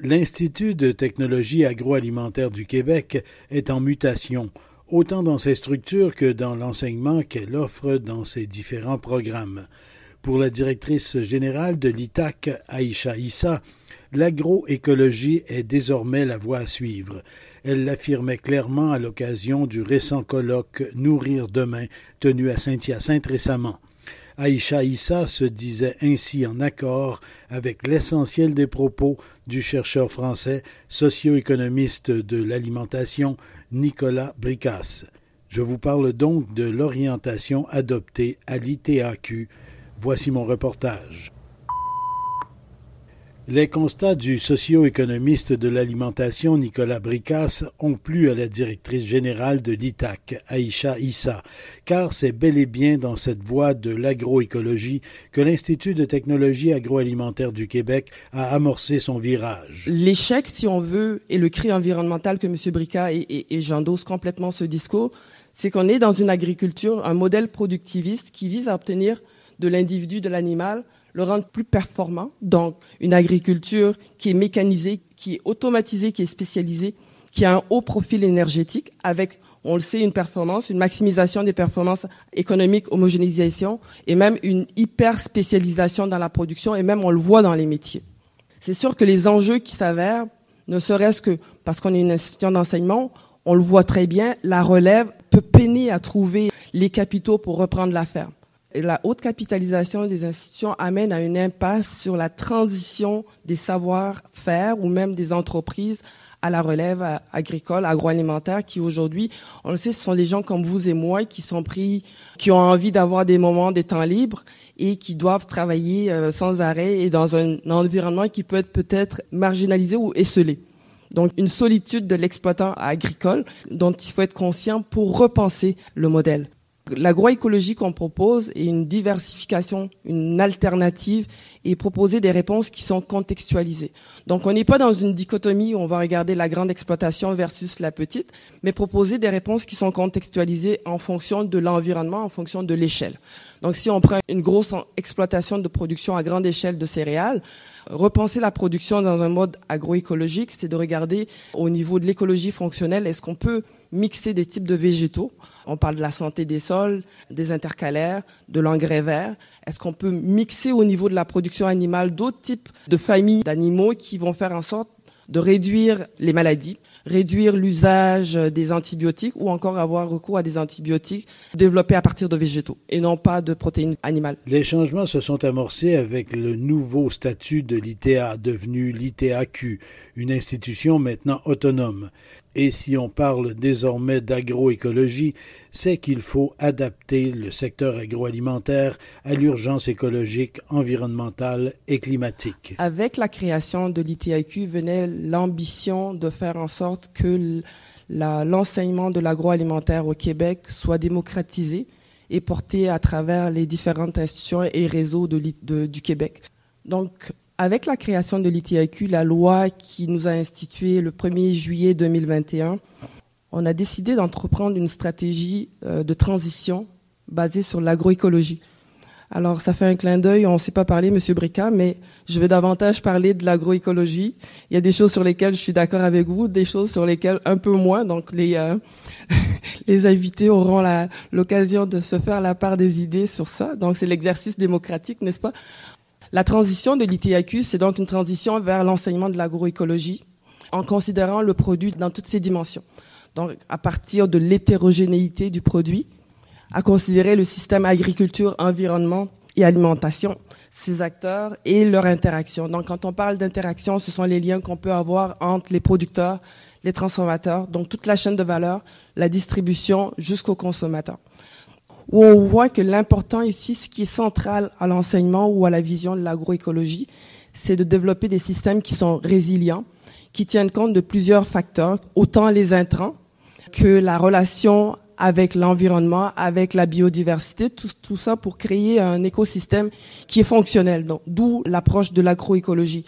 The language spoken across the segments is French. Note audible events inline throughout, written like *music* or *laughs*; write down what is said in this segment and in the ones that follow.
L'Institut de technologie agroalimentaire du Québec est en mutation, autant dans ses structures que dans l'enseignement qu'elle offre dans ses différents programmes. Pour la directrice générale de l'ITAC, Aïcha Issa, l'agroécologie est désormais la voie à suivre. Elle l'affirmait clairement à l'occasion du récent colloque Nourrir demain tenu à Saint-Hyacinthe récemment. Aïcha Issa se disait ainsi en accord avec l'essentiel des propos du chercheur français socio-économiste de l'alimentation Nicolas Bricasse. Je vous parle donc de l'orientation adoptée à l'ITAQ. Voici mon reportage. Les constats du socio-économiste de l'alimentation Nicolas Bricasse ont plu à la directrice générale de l'ITAC, Aïcha Issa, car c'est bel et bien dans cette voie de l'agroécologie que l'Institut de technologie agroalimentaire du Québec a amorcé son virage. L'échec, si on veut, et le cri environnemental que M. Bricasse et, et, et j'endosse complètement ce discours, c'est qu'on est dans une agriculture, un modèle productiviste qui vise à obtenir de l'individu, de l'animal, le rendre plus performant. Donc, une agriculture qui est mécanisée, qui est automatisée, qui est spécialisée, qui a un haut profil énergétique avec, on le sait, une performance, une maximisation des performances économiques, homogénéisation et même une hyper spécialisation dans la production et même on le voit dans les métiers. C'est sûr que les enjeux qui s'avèrent, ne serait-ce que parce qu'on est une institution d'enseignement, on le voit très bien, la relève peut peiner à trouver les capitaux pour reprendre la ferme la haute capitalisation des institutions amène à une impasse sur la transition des savoir-faire ou même des entreprises à la relève agricole, agroalimentaire, qui aujourd'hui, on le sait, ce sont des gens comme vous et moi qui sont pris, qui ont envie d'avoir des moments, des temps libres et qui doivent travailler euh, sans arrêt et dans un environnement qui peut être peut-être marginalisé ou esselé. Donc une solitude de l'exploitant agricole dont il faut être conscient pour repenser le modèle l'agroécologie qu'on propose est une diversification, une alternative et proposer des réponses qui sont contextualisées. Donc on n'est pas dans une dichotomie où on va regarder la grande exploitation versus la petite, mais proposer des réponses qui sont contextualisées en fonction de l'environnement, en fonction de l'échelle. Donc si on prend une grosse exploitation de production à grande échelle de céréales, repenser la production dans un mode agroécologique, c'est de regarder au niveau de l'écologie fonctionnelle, est-ce qu'on peut mixer des types de végétaux. On parle de la santé des sols, des intercalaires, de l'engrais vert. Est-ce qu'on peut mixer au niveau de la production animale d'autres types de familles d'animaux qui vont faire en sorte de réduire les maladies, réduire l'usage des antibiotiques ou encore avoir recours à des antibiotiques développés à partir de végétaux et non pas de protéines animales? Les changements se sont amorcés avec le nouveau statut de l'ITA devenu l'ITAQ, une institution maintenant autonome. Et si on parle désormais d'agroécologie, c'est qu'il faut adapter le secteur agroalimentaire à l'urgence écologique, environnementale et climatique. Avec la création de l'ITIQ venait l'ambition de faire en sorte que l'enseignement de l'agroalimentaire au Québec soit démocratisé et porté à travers les différentes institutions et réseaux du Québec. Donc, avec la création de l'ITIQ, la loi qui nous a institué le 1er juillet 2021, on a décidé d'entreprendre une stratégie euh, de transition basée sur l'agroécologie. Alors, ça fait un clin d'œil, on ne sait pas parler, Monsieur Brica, mais je vais davantage parler de l'agroécologie. Il y a des choses sur lesquelles je suis d'accord avec vous, des choses sur lesquelles un peu moins. Donc, les euh, *laughs* les invités auront l'occasion de se faire la part des idées sur ça. Donc, c'est l'exercice démocratique, n'est-ce pas? La transition de l'ITAQ, c'est donc une transition vers l'enseignement de l'agroécologie en considérant le produit dans toutes ses dimensions. Donc, à partir de l'hétérogénéité du produit, à considérer le système agriculture, environnement et alimentation, ses acteurs et leur interaction. Donc, quand on parle d'interaction, ce sont les liens qu'on peut avoir entre les producteurs, les transformateurs, donc toute la chaîne de valeur, la distribution jusqu'au consommateur où on voit que l'important ici, ce qui est central à l'enseignement ou à la vision de l'agroécologie, c'est de développer des systèmes qui sont résilients, qui tiennent compte de plusieurs facteurs, autant les intrants que la relation avec l'environnement, avec la biodiversité, tout, tout, ça pour créer un écosystème qui est fonctionnel. D'où l'approche de l'agroécologie.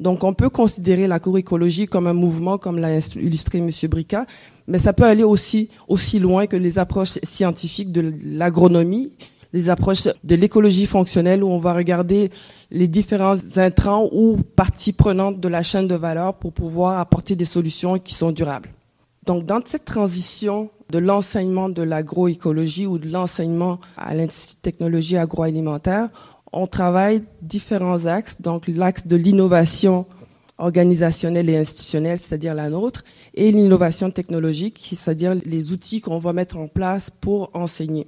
Donc on peut considérer l'agroécologie comme un mouvement, comme l'a illustré M. Brica, mais ça peut aller aussi aussi loin que les approches scientifiques de l'agronomie, les approches de l'écologie fonctionnelle où on va regarder les différents intrants ou parties prenantes de la chaîne de valeur pour pouvoir apporter des solutions qui sont durables. Donc dans cette transition de l'enseignement de l'agroécologie ou de l'enseignement à de technologie agroalimentaire, on travaille différents axes, donc l'axe de l'innovation organisationnelle et institutionnelle, c'est-à-dire la nôtre, et l'innovation technologique, c'est-à-dire les outils qu'on va mettre en place pour enseigner.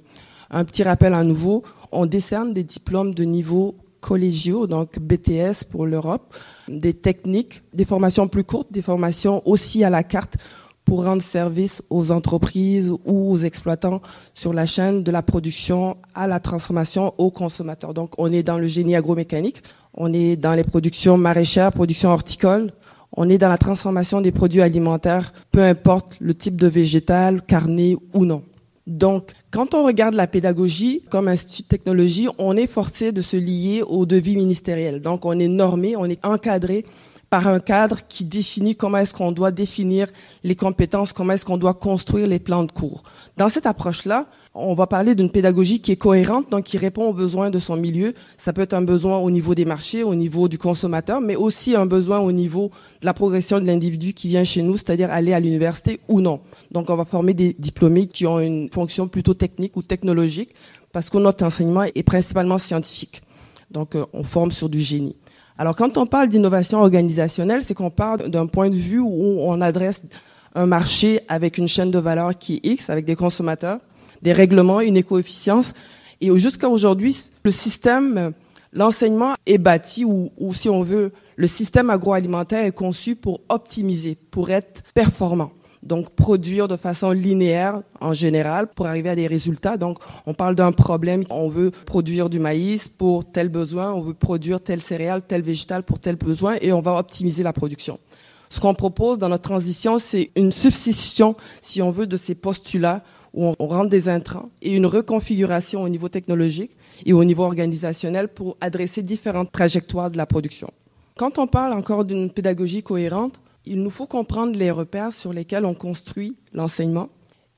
Un petit rappel à nouveau, on décerne des diplômes de niveau collégiaux, donc BTS pour l'Europe, des techniques, des formations plus courtes, des formations aussi à la carte pour rendre service aux entreprises ou aux exploitants sur la chaîne de la production à la transformation aux consommateurs. Donc on est dans le génie agromécanique, on est dans les productions maraîchères, production horticole, on est dans la transformation des produits alimentaires, peu importe le type de végétal, carné ou non. Donc, quand on regarde la pédagogie comme institut de technologie, on est forcé de se lier au devis ministériel. Donc, on est normé, on est encadré par un cadre qui définit comment est-ce qu'on doit définir les compétences, comment est-ce qu'on doit construire les plans de cours. Dans cette approche-là, on va parler d'une pédagogie qui est cohérente, donc qui répond aux besoins de son milieu. Ça peut être un besoin au niveau des marchés, au niveau du consommateur, mais aussi un besoin au niveau de la progression de l'individu qui vient chez nous, c'est-à-dire aller à l'université ou non. Donc on va former des diplômés qui ont une fonction plutôt technique ou technologique, parce que notre enseignement est principalement scientifique. Donc euh, on forme sur du génie. Alors quand on parle d'innovation organisationnelle, c'est qu'on parle d'un point de vue où on adresse un marché avec une chaîne de valeur qui est X, avec des consommateurs, des règlements, une éco-efficience. Et jusqu'à aujourd'hui, le système, l'enseignement est bâti, ou, ou si on veut, le système agroalimentaire est conçu pour optimiser, pour être performant donc produire de façon linéaire en général pour arriver à des résultats. Donc on parle d'un problème, on veut produire du maïs pour tel besoin, on veut produire tel céréale, tel végétal pour tel besoin et on va optimiser la production. Ce qu'on propose dans notre transition, c'est une substitution, si on veut, de ces postulats où on rentre des intrants et une reconfiguration au niveau technologique et au niveau organisationnel pour adresser différentes trajectoires de la production. Quand on parle encore d'une pédagogie cohérente, il nous faut comprendre les repères sur lesquels on construit l'enseignement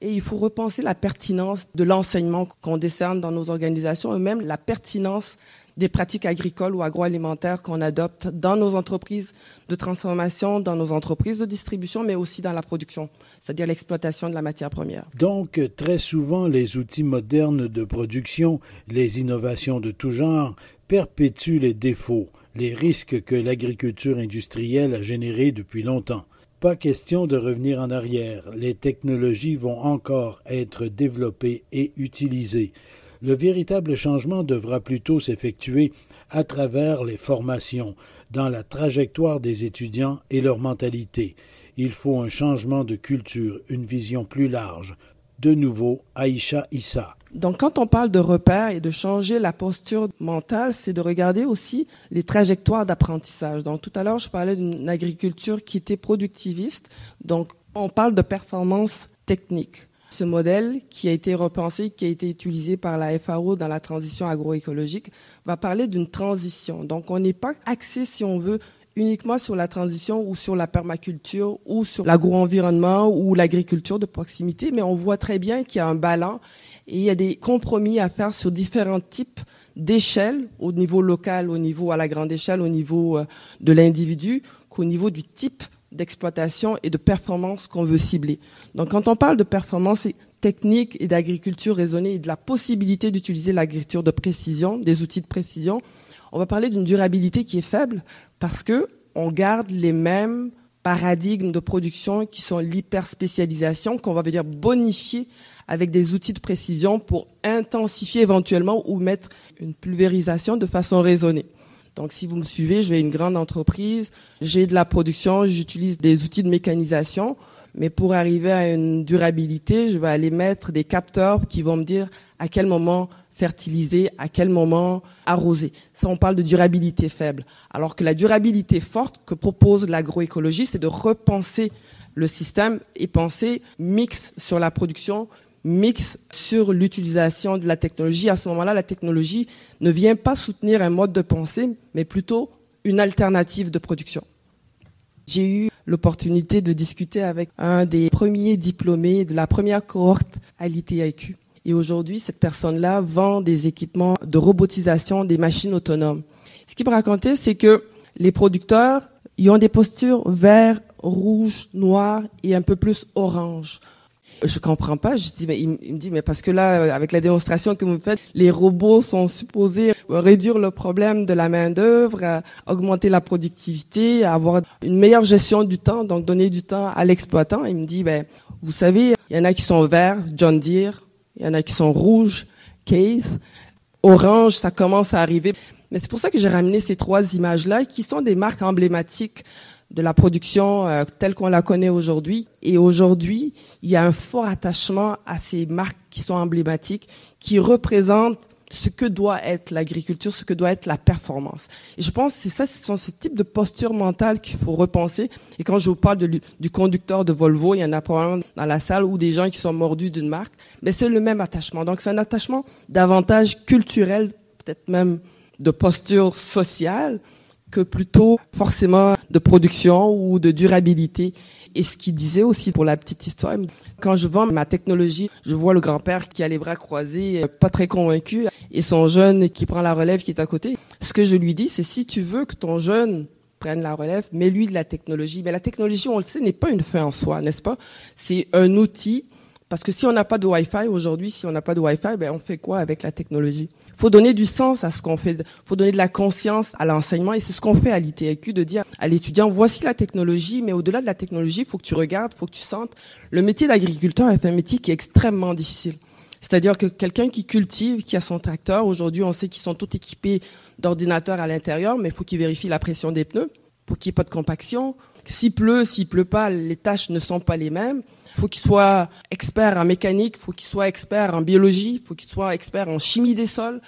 et il faut repenser la pertinence de l'enseignement qu'on décerne dans nos organisations et même la pertinence des pratiques agricoles ou agroalimentaires qu'on adopte dans nos entreprises de transformation, dans nos entreprises de distribution, mais aussi dans la production, c'est-à-dire l'exploitation de la matière première. Donc, très souvent, les outils modernes de production, les innovations de tout genre, perpétuent les défauts les risques que l'agriculture industrielle a générés depuis longtemps. Pas question de revenir en arrière, les technologies vont encore être développées et utilisées. Le véritable changement devra plutôt s'effectuer à travers les formations, dans la trajectoire des étudiants et leur mentalité. Il faut un changement de culture, une vision plus large. De nouveau, Aïcha Issa. Donc, quand on parle de repères et de changer la posture mentale, c'est de regarder aussi les trajectoires d'apprentissage. Donc, tout à l'heure, je parlais d'une agriculture qui était productiviste. Donc, on parle de performance technique. Ce modèle qui a été repensé, qui a été utilisé par la FAO dans la transition agroécologique, va parler d'une transition. Donc, on n'est pas axé, si on veut, uniquement sur la transition ou sur la permaculture ou sur l'agro-environnement ou l'agriculture de proximité, mais on voit très bien qu'il y a un ballon et il y a des compromis à faire sur différents types d'échelles, au niveau local, au niveau à la grande échelle, au niveau euh, de l'individu, qu'au niveau du type d'exploitation et de performance qu'on veut cibler. Donc quand on parle de performance technique et d'agriculture raisonnée et de la possibilité d'utiliser l'agriculture de précision, des outils de précision, on va parler d'une durabilité qui est faible parce que on garde les mêmes paradigmes de production qui sont l'hyperspécialisation, qu'on va dire bonifier avec des outils de précision pour intensifier éventuellement ou mettre une pulvérisation de façon raisonnée. Donc si vous me suivez, je vais une grande entreprise, j'ai de la production, j'utilise des outils de mécanisation, mais pour arriver à une durabilité, je vais aller mettre des capteurs qui vont me dire à quel moment fertiliser, à quel moment arroser. Ça, on parle de durabilité faible. Alors que la durabilité forte que propose l'agroécologie, c'est de repenser Le système est pensé mix sur la production, mix sur l'utilisation de la technologie. À ce moment-là, la technologie ne vient pas soutenir un mode de pensée, mais plutôt une alternative de production. J'ai eu l'opportunité de discuter avec un des premiers diplômés de la première cohorte à l'ITIQ. Et aujourd'hui, cette personne-là vend des équipements de robotisation des machines autonomes. Ce qu'il me racontait, c'est que les producteurs, ils ont des postures vert, rouge, noir et un peu plus orange. Je comprends pas. Je dis, mais il, me dit, mais parce que là, avec la démonstration que vous faites, les robots sont supposés réduire le problème de la main d'œuvre, augmenter la productivité, avoir une meilleure gestion du temps, donc donner du temps à l'exploitant. Il me dit, ben, vous savez, il y en a qui sont verts, John Deere, il y en a qui sont rouges, Case, orange, ça commence à arriver. Mais c'est pour ça que j'ai ramené ces trois images-là, qui sont des marques emblématiques de la production euh, telle qu'on la connaît aujourd'hui. Et aujourd'hui, il y a un fort attachement à ces marques qui sont emblématiques, qui représentent ce que doit être l'agriculture, ce que doit être la performance. Et je pense que c'est ça, c'est ce type de posture mentale qu'il faut repenser. Et quand je vous parle du conducteur de Volvo, il y en a probablement dans la salle ou des gens qui sont mordus d'une marque, mais c'est le même attachement. Donc c'est un attachement davantage culturel, peut-être même de posture sociale, que plutôt forcément de production ou de durabilité. Et ce qu'il disait aussi pour la petite histoire, quand je vends ma technologie, je vois le grand-père qui a les bras croisés, pas très convaincu, et son jeune qui prend la relève qui est à côté. Ce que je lui dis, c'est si tu veux que ton jeune prenne la relève, mets-lui de la technologie. Mais la technologie, on le sait, n'est pas une fin en soi, n'est-ce pas? C'est un outil parce que si on n'a pas de Wi-Fi aujourd'hui, si on n'a pas de Wi-Fi, ben on fait quoi avec la technologie? Faut donner du sens à ce qu'on fait, faut donner de la conscience à l'enseignement et c'est ce qu'on fait à l'ITAQ de dire à l'étudiant voici la technologie, mais au-delà de la technologie, faut que tu regardes, faut que tu sentes. Le métier d'agriculteur est un métier qui est extrêmement difficile. C'est-à-dire que quelqu'un qui cultive, qui a son tracteur, aujourd'hui on sait qu'ils sont tous équipés d'ordinateurs à l'intérieur, mais il faut qu'il vérifie la pression des pneus pour qu'il n'y ait pas de compaction. S'il pleut, s'il pleut pas, les tâches ne sont pas les mêmes. Faut qu'il soit expert en mécanique, faut qu'il soit expert en biologie, faut qu'il soit expert en chimie des sols.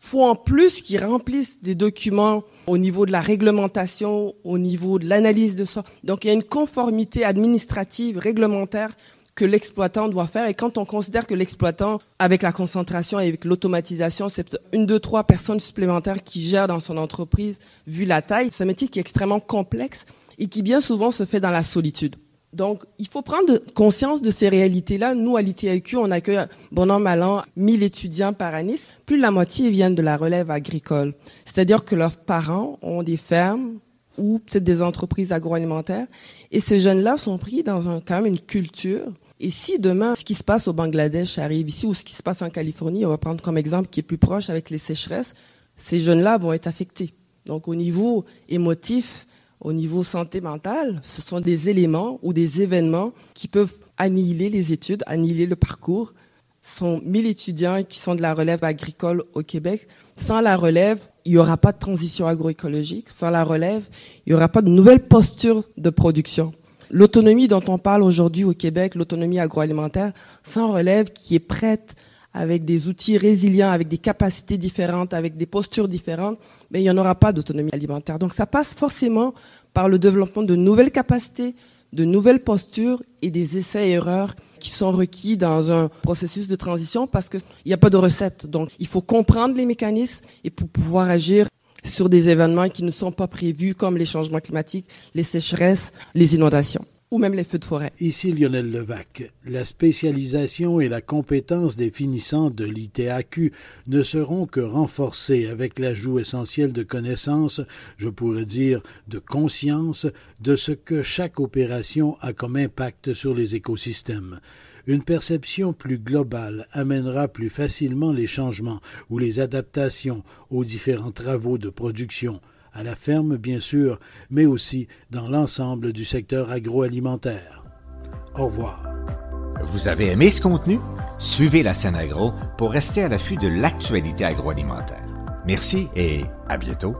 Faut en plus qu'il remplisse des documents au niveau de la réglementation, au niveau de l'analyse de sol. Donc il y a une conformité administrative, réglementaire que l'exploitant doit faire. Et quand on considère que l'exploitant, avec la concentration et avec l'automatisation, c'est une, deux, trois personnes supplémentaires qui gèrent dans son entreprise, vu la taille, c'est un métier qui est extrêmement complexe et qui bien souvent se fait dans la solitude. Donc, il faut prendre conscience de ces réalités-là. Nous, à l'ITIQ, on accueille, bon an, mal an, 1000 étudiants par année. Plus de la moitié viennent de la relève agricole. C'est-à-dire que leurs parents ont des fermes ou peut-être des entreprises agroalimentaires. Et ces jeunes-là sont pris dans quand même une culture. Et si demain, ce qui se passe au Bangladesh arrive ici ou ce qui se passe en Californie, on va prendre comme exemple qui est plus proche avec les sécheresses, ces jeunes-là vont être affectés. Donc, au niveau émotif, au niveau santé mentale, ce sont des éléments ou des événements qui peuvent annihiler les études, annihiler le parcours. Ce sont 1000 étudiants qui sont de la relève agricole au Québec. Sans la relève, il n'y aura pas de transition agroécologique. Sans la relève, il n'y aura pas de nouvelle posture de production. L'autonomie dont on parle aujourd'hui au Québec, l'autonomie agroalimentaire, sans relève qui est prête avec des outils résilients, avec des capacités différentes, avec des postures différentes, mais il n'y en aura pas d'autonomie alimentaire. Donc ça passe forcément par le développement de nouvelles capacités, de nouvelles postures et des essais-erreurs qui sont requis dans un processus de transition parce qu'il n'y a pas de recette. Donc il faut comprendre les mécanismes et pour pouvoir agir sur des événements qui ne sont pas prévus comme les changements climatiques, les sécheresses, les inondations ou même les feux de forêt. Ici Lionel Levac. La spécialisation et la compétence des finissants de l'ITAQ ne seront que renforcées avec l'ajout essentiel de connaissances, je pourrais dire de conscience, de ce que chaque opération a comme impact sur les écosystèmes. Une perception plus globale amènera plus facilement les changements ou les adaptations aux différents travaux de production à la ferme bien sûr, mais aussi dans l'ensemble du secteur agroalimentaire. Au revoir. Vous avez aimé ce contenu? Suivez la scène agro pour rester à l'affût de l'actualité agroalimentaire. Merci et à bientôt.